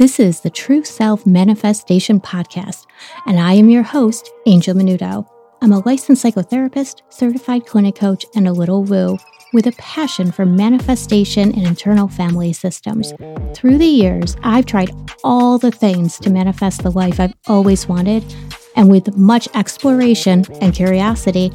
This is the True Self Manifestation Podcast, and I am your host, Angel Minuto. I'm a licensed psychotherapist, certified clinic coach, and a little woo with a passion for manifestation and internal family systems. Through the years, I've tried all the things to manifest the life I've always wanted, and with much exploration and curiosity,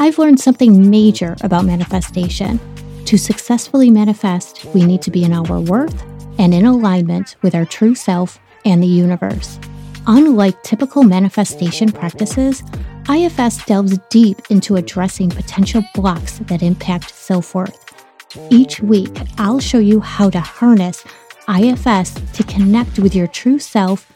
I've learned something major about manifestation. To successfully manifest, we need to be in our worth and in alignment with our true self and the universe. Unlike typical manifestation practices, IFS delves deep into addressing potential blocks that impact self worth. Each week, I'll show you how to harness IFS to connect with your true self,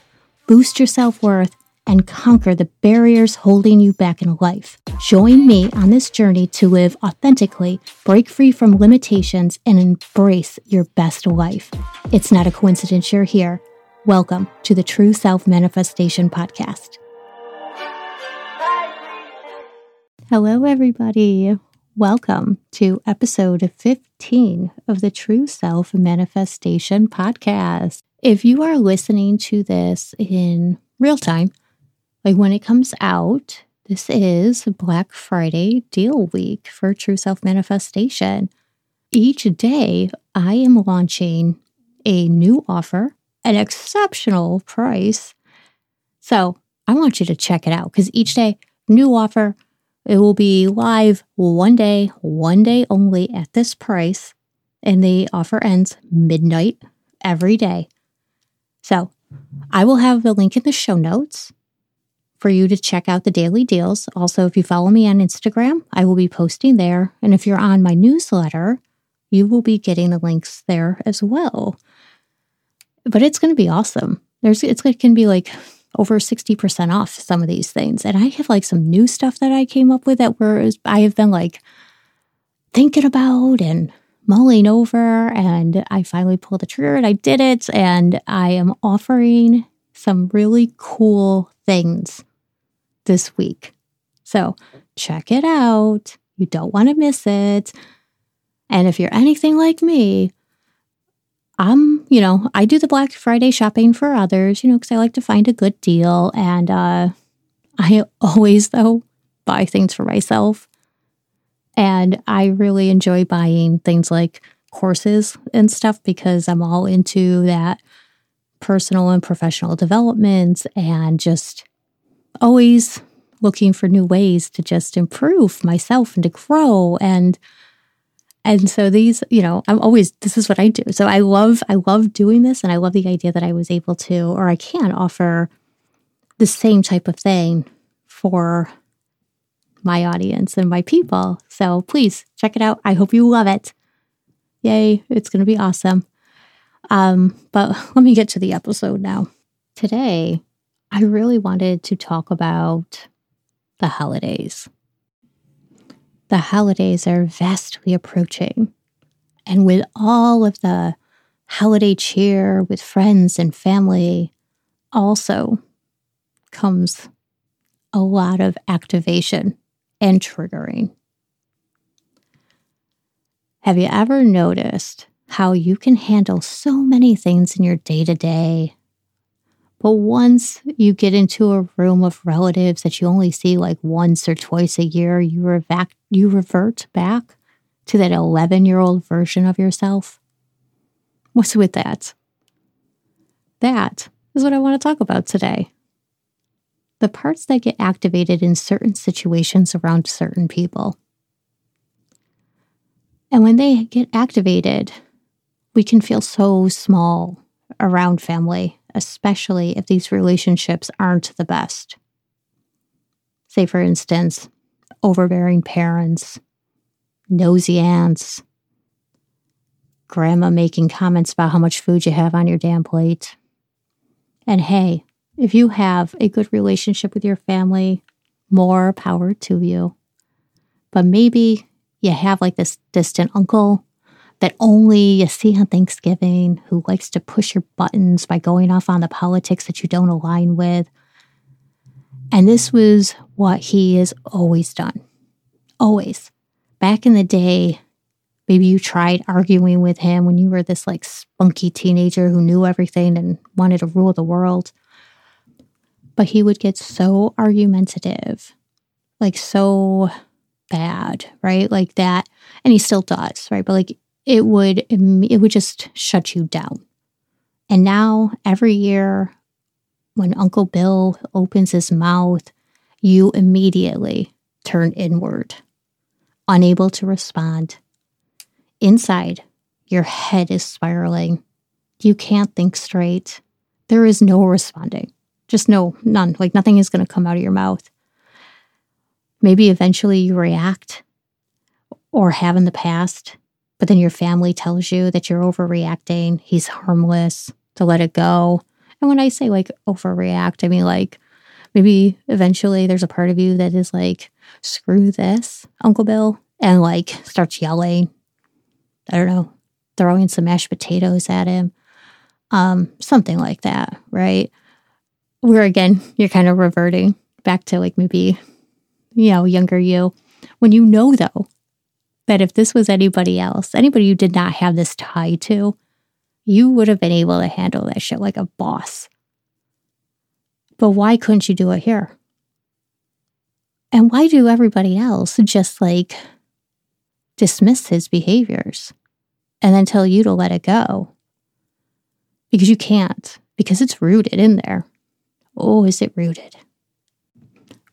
boost your self worth, and conquer the barriers holding you back in life. Join me on this journey to live authentically, break free from limitations, and embrace your best life. It's not a coincidence you're here. Welcome to the True Self Manifestation Podcast. Hello, everybody. Welcome to episode 15 of the True Self Manifestation Podcast. If you are listening to this in real time, like when it comes out, this is Black Friday deal week for True Self Manifestation. Each day, I am launching a new offer, an exceptional price. So I want you to check it out because each day, new offer, it will be live one day, one day only at this price. And the offer ends midnight every day. So I will have the link in the show notes for you to check out the daily deals. Also, if you follow me on Instagram, I will be posting there. And if you're on my newsletter, you will be getting the links there as well. But it's going to be awesome. There's it's it can be like over 60% off some of these things. And I have like some new stuff that I came up with that were I have been like thinking about and mulling over and I finally pulled the trigger and I did it and I am offering some really cool things this week. So check it out. You don't want to miss it. And if you're anything like me, I'm, you know, I do the Black Friday shopping for others, you know, because I like to find a good deal. And uh, I always, though, buy things for myself. And I really enjoy buying things like courses and stuff because I'm all into that personal and professional development and just always looking for new ways to just improve myself and to grow. And and so these you know i'm always this is what i do. So i love i love doing this and i love the idea that i was able to or i can offer the same type of thing for my audience and my people. So please check it out. I hope you love it. Yay. It's going to be awesome. Um but let me get to the episode now. Today I really wanted to talk about the holidays. The holidays are vastly approaching. And with all of the holiday cheer with friends and family, also comes a lot of activation and triggering. Have you ever noticed how you can handle so many things in your day to day but once you get into a room of relatives that you only see like once or twice a year, you revert, you revert back to that 11 year old version of yourself. What's with that? That is what I want to talk about today. The parts that get activated in certain situations around certain people. And when they get activated, we can feel so small around family especially if these relationships aren't the best. Say, for instance, overbearing parents, nosy aunts, grandma making comments about how much food you have on your damn plate. And hey, if you have a good relationship with your family, more power to you. But maybe you have like this distant uncle that only you see on Thanksgiving, who likes to push your buttons by going off on the politics that you don't align with. And this was what he has always done. Always. Back in the day, Maybe you tried arguing with him when you were this like spunky teenager who knew everything and wanted to rule the world. But he would get so argumentative, like so bad, right? Like that. And he still does, right? But like it would, it would just shut you down. And now every year when Uncle Bill opens his mouth, you immediately turn inward, unable to respond. Inside, your head is spiraling. You can't think straight. There is no responding. Just no, none. Like nothing is going to come out of your mouth. Maybe eventually you react or have in the past, but then your family tells you that you're overreacting. He's harmless, to let it go. And when I say like overreact, I mean like maybe eventually there's a part of you that is like, screw this, Uncle Bill, and like starts yelling. I don't know, throwing some mashed potatoes at him. Um, something like that, right? Where again, you're kind of reverting back to like maybe, you know, younger you. When you know though, that if this was anybody else, anybody you did not have this tie to, you would have been able to handle that shit like a boss. But why couldn't you do it here? And why do everybody else just like dismiss his behaviors and then tell you to let it go? Because you can't, because it's rooted in there. Oh, is it rooted?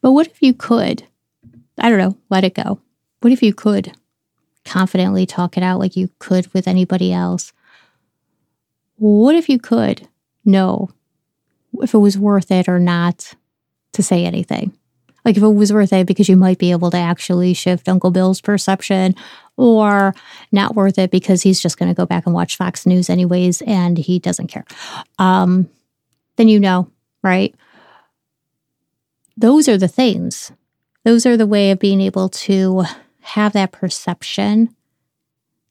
But what if you could? I don't know, let it go. What if you could confidently talk it out like you could with anybody else? What if you could know if it was worth it or not to say anything. Like if it was worth it because you might be able to actually shift Uncle Bill's perception or not worth it because he's just going to go back and watch Fox News anyways and he doesn't care. Um, then you know, right? Those are the things. Those are the way of being able to have that perception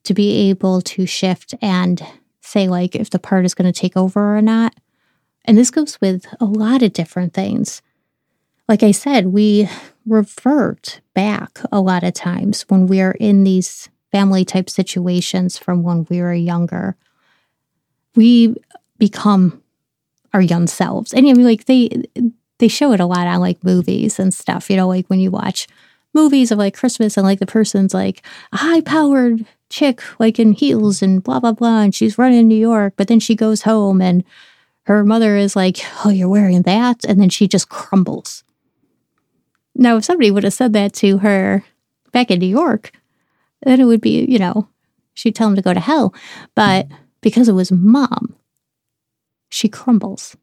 to be able to shift and say like if the part is going to take over or not and this goes with a lot of different things. Like I said, we revert back a lot of times when we are in these family type situations from when we were younger. We become our young selves. And I mean like they they show it a lot on like movies and stuff, you know, like when you watch movies of like Christmas and like the person's like a high powered chick like in heels and blah blah blah and she's running New York, but then she goes home and her mother is like, Oh, you're wearing that. And then she just crumbles. Now, if somebody would have said that to her back in New York, then it would be, you know, she'd tell him to go to hell. But because it was mom, she crumbles.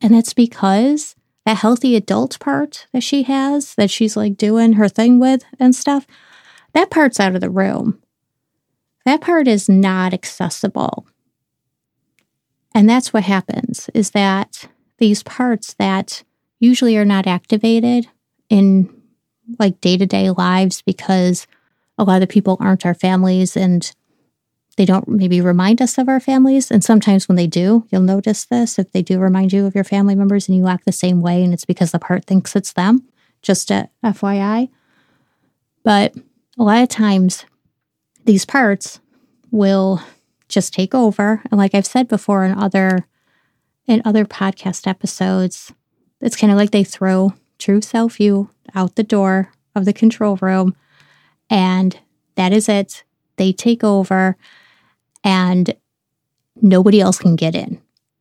And that's because that healthy adult part that she has, that she's like doing her thing with and stuff, that part's out of the room. That part is not accessible and that's what happens is that these parts that usually are not activated in like day to day lives because a lot of people aren't our families and they don't maybe remind us of our families. And sometimes when they do, you'll notice this if they do remind you of your family members and you act the same way, and it's because the part thinks it's them, just a FYI. But a lot of times, these parts will just take over. And like I've said before in other in other podcast episodes, it's kind of like they throw true self you out the door of the control room and that is it. They take over and nobody else can get in.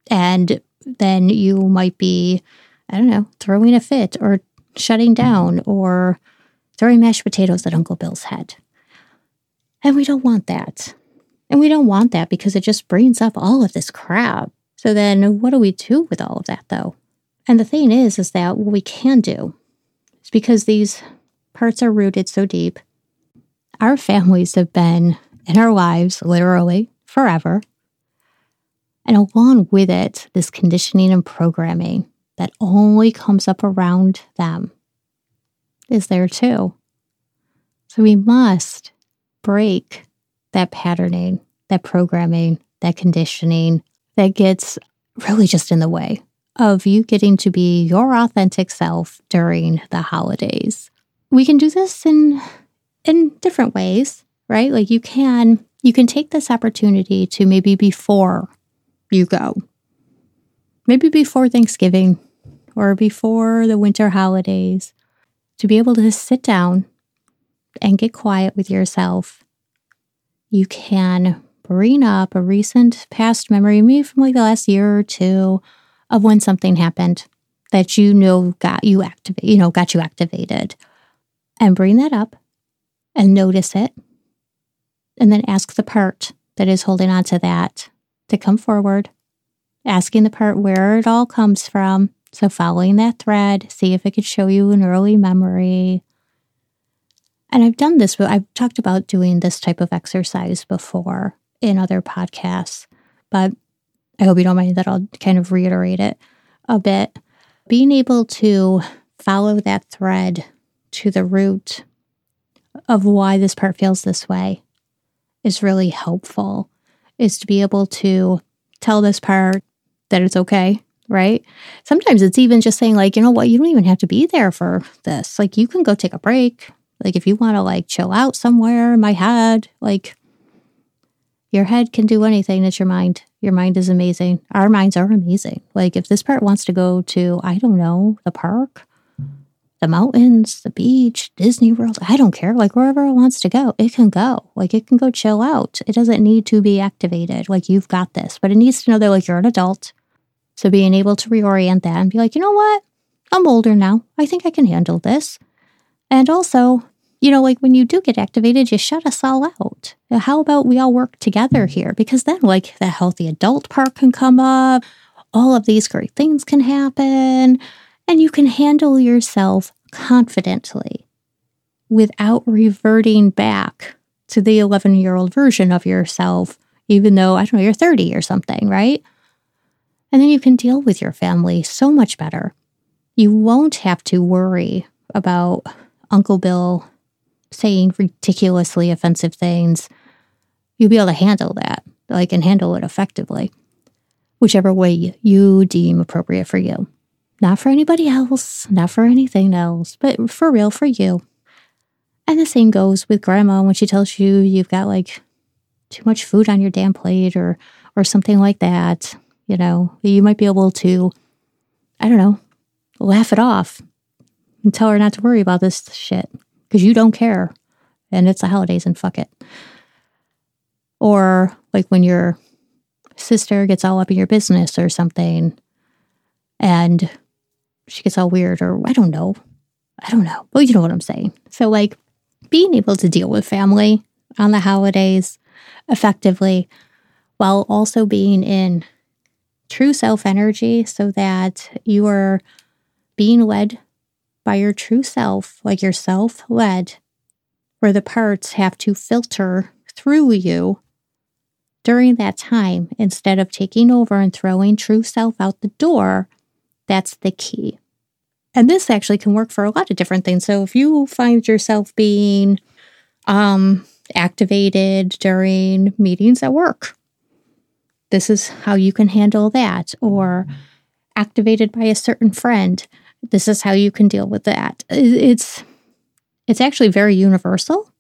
And then you might be, I don't know, throwing a fit or shutting down or throwing mashed potatoes at Uncle Bill's head. And we don't want that. And we don't want that because it just brings up all of this crap. So then what do we do with all of that though? And the thing is, is that what we can do is because these parts are rooted so deep, our families have been in our lives literally forever. And along with it, this conditioning and programming that only comes up around them is there too. So we must break that patterning, that programming, that conditioning that gets really just in the way of you getting to be your authentic self during the holidays. We can do this in in different ways, right? Like you can you can take this opportunity to maybe before you go, maybe before Thanksgiving or before the winter holidays, to be able to sit down and get quiet with yourself. You can bring up a recent past memory, maybe from like the last year or two, of when something happened that you know got you activate, you know, got you activated, and bring that up and notice it and then ask the part that is holding on to that to come forward, asking the part where it all comes from. So, following that thread, see if it could show you an early memory. And I've done this, I've talked about doing this type of exercise before in other podcasts, but I hope you don't mind that I'll kind of reiterate it a bit. Being able to follow that thread to the root of why this part feels this way is really helpful is to be able to tell this part that it's okay, right? Sometimes it's even just saying, like, you know what, you don't even have to be there for this. Like, you can go take a break. Like, if you want to, like, chill out somewhere, in my head, like, your head can do anything that your mind. Your mind is amazing. Our minds are amazing. Like, if this part wants to go to, I don't know, the park, the mountains, the beach, Disney World. I don't care. Like wherever it wants to go, it can go. Like it can go chill out. It doesn't need to be activated. Like you've got this, but it needs to know that like you're an adult. So being able to reorient that and be like, you know what? I'm older now. I think I can handle this. And also, you know, like when you do get activated, you shut us all out. How about we all work together here? Because then, like, the healthy adult part can come up. All of these great things can happen and you can handle yourself confidently without reverting back to the 11 year old version of yourself, even though, I don't know, you're 30 or something, right? And then you can deal with your family so much better. You won't have to worry about Uncle Bill saying ridiculously offensive things. You'll be able to handle that, like, and handle it effectively, whichever way you deem appropriate for you. Not for anybody else, not for anything else, but for real for you. And the same goes with grandma when she tells you you've got like too much food on your damn plate or or something like that. You know, you might be able to, I don't know, laugh it off and tell her not to worry about this shit because you don't care and it's the holidays and fuck it. Or like when your sister gets all up in your business or something and she gets all weird, or I don't know. I don't know. Well, you know what I'm saying. So, like, being able to deal with family on the holidays effectively while also being in true self energy so that you are being led by your true self, like you're self led, where the parts have to filter through you during that time instead of taking over and throwing true self out the door that's the key. And this actually can work for a lot of different things. So if you find yourself being um, activated during meetings at work, this is how you can handle that. Or activated by a certain friend, this is how you can deal with that. It's it's actually very universal,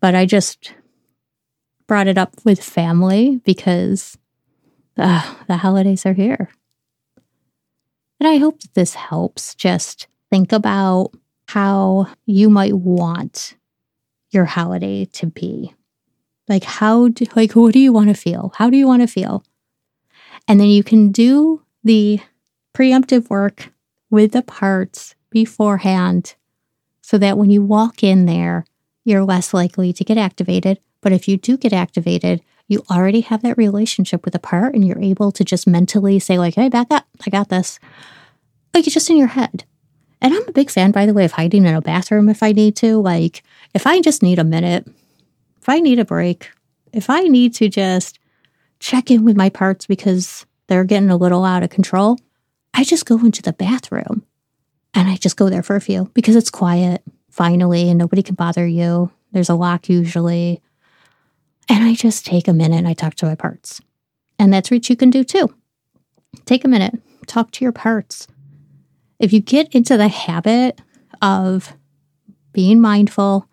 but I just brought it up with family because uh, the holidays are here. And I hope that this helps just think about how you might want your holiday to be. Like, how, do, like, what do you want to feel? How do you want to feel? And then you can do the preemptive work with the parts beforehand so that when you walk in there, you're less likely to get activated. But if you do get activated, you already have that relationship with a part and you're able to just mentally say like hey back up. I got this. Like it's just in your head. And i'm a big fan by the way of hiding in a bathroom if i need to. Like if i just need a minute if i need a break if i need to just check in with my parts because they're getting a little out of control i just go into the bathroom and i just go there for a few because it's quiet finally and nobody can bother you. There's a lock usually and I just take a minute and I talk to my parts. And that's what you can do too. Take a minute, talk to your parts. If you get into the habit of being mindful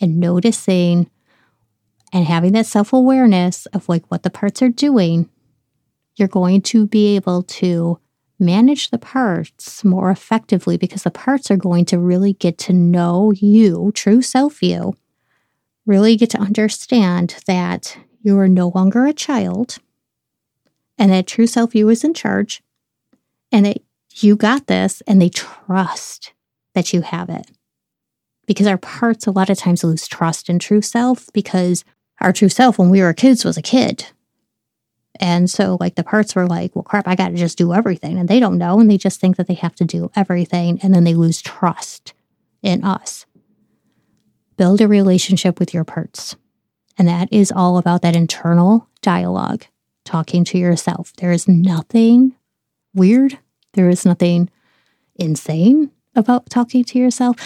and noticing and having that self awareness of like what the parts are doing, you're going to be able to manage the parts more effectively because the parts are going to really get to know you, true self you, really get to understand that you are no longer a child and that true self you is in charge and that you got this and they trust that you have it. Because our parts a lot of times lose trust in true self because our true self when we were kids was a kid. And so, like, the parts were like, well, crap, I got to just do everything. And they don't know. And they just think that they have to do everything. And then they lose trust in us. Build a relationship with your parts. And that is all about that internal dialogue, talking to yourself. There is nothing weird, there is nothing insane about talking to yourself.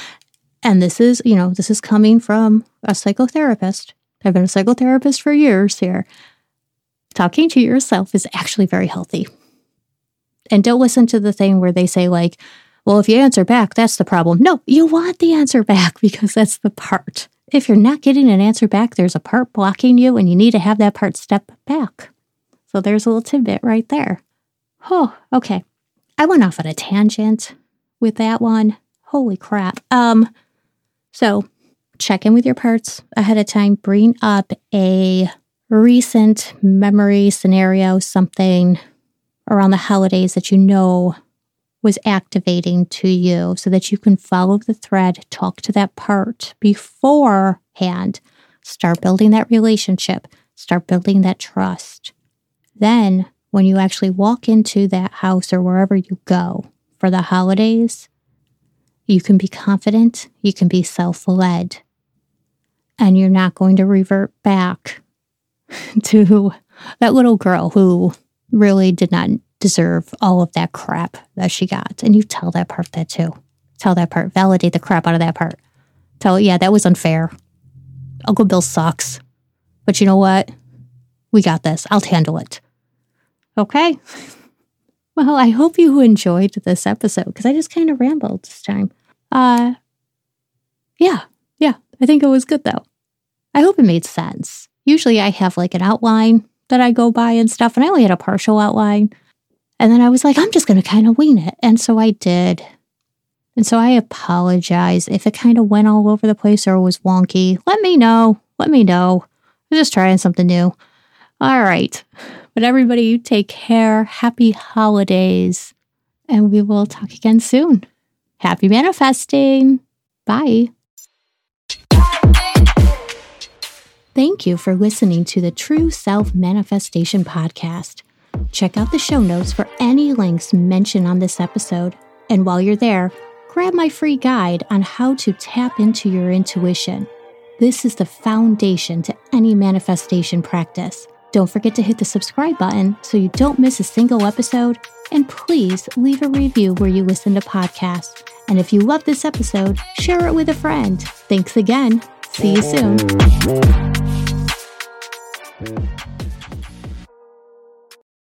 And this is, you know, this is coming from a psychotherapist. I've been a psychotherapist for years here talking to yourself is actually very healthy. And don't listen to the thing where they say, like, well, if you answer back, that's the problem. No, you want the answer back because that's the part. If you're not getting an answer back, there's a part blocking you and you need to have that part step back. So there's a little tidbit right there. Oh, okay. I went off on a tangent with that one. Holy crap. Um, so check in with your parts ahead of time. Bring up a recent memory scenario, something around the holidays that you know was activating to you so that you can follow the thread, talk to that part beforehand, start building that relationship, start building that trust. Then, when you actually walk into that house or wherever you go for the holidays, you can be confident, you can be self led, and you're not going to revert back to that little girl who really did not deserve all of that crap that she got. And you tell that part that too. Tell that part, validate the crap out of that part. Tell, yeah, that was unfair. Uncle Bill sucks. But you know what? We got this. I'll handle it. Okay. Well, I hope you enjoyed this episode because I just kind of rambled this time. Uh, yeah, yeah, I think it was good though. I hope it made sense. Usually I have like an outline that I go by and stuff, and I only had a partial outline. And then I was like, I'm just going to kind of wing it. And so I did. And so I apologize if it kind of went all over the place or was wonky. Let me know. Let me know. I'm just trying something new. All right. But everybody, you take care. Happy holidays. And we will talk again soon. Happy manifesting. Bye. Thank you for listening to the True Self Manifestation Podcast. Check out the show notes for any links mentioned on this episode. And while you're there, grab my free guide on how to tap into your intuition. This is the foundation to any manifestation practice. Don't forget to hit the subscribe button so you don't miss a single episode. And please leave a review where you listen to podcasts. And if you love this episode, share it with a friend. Thanks again. See you soon.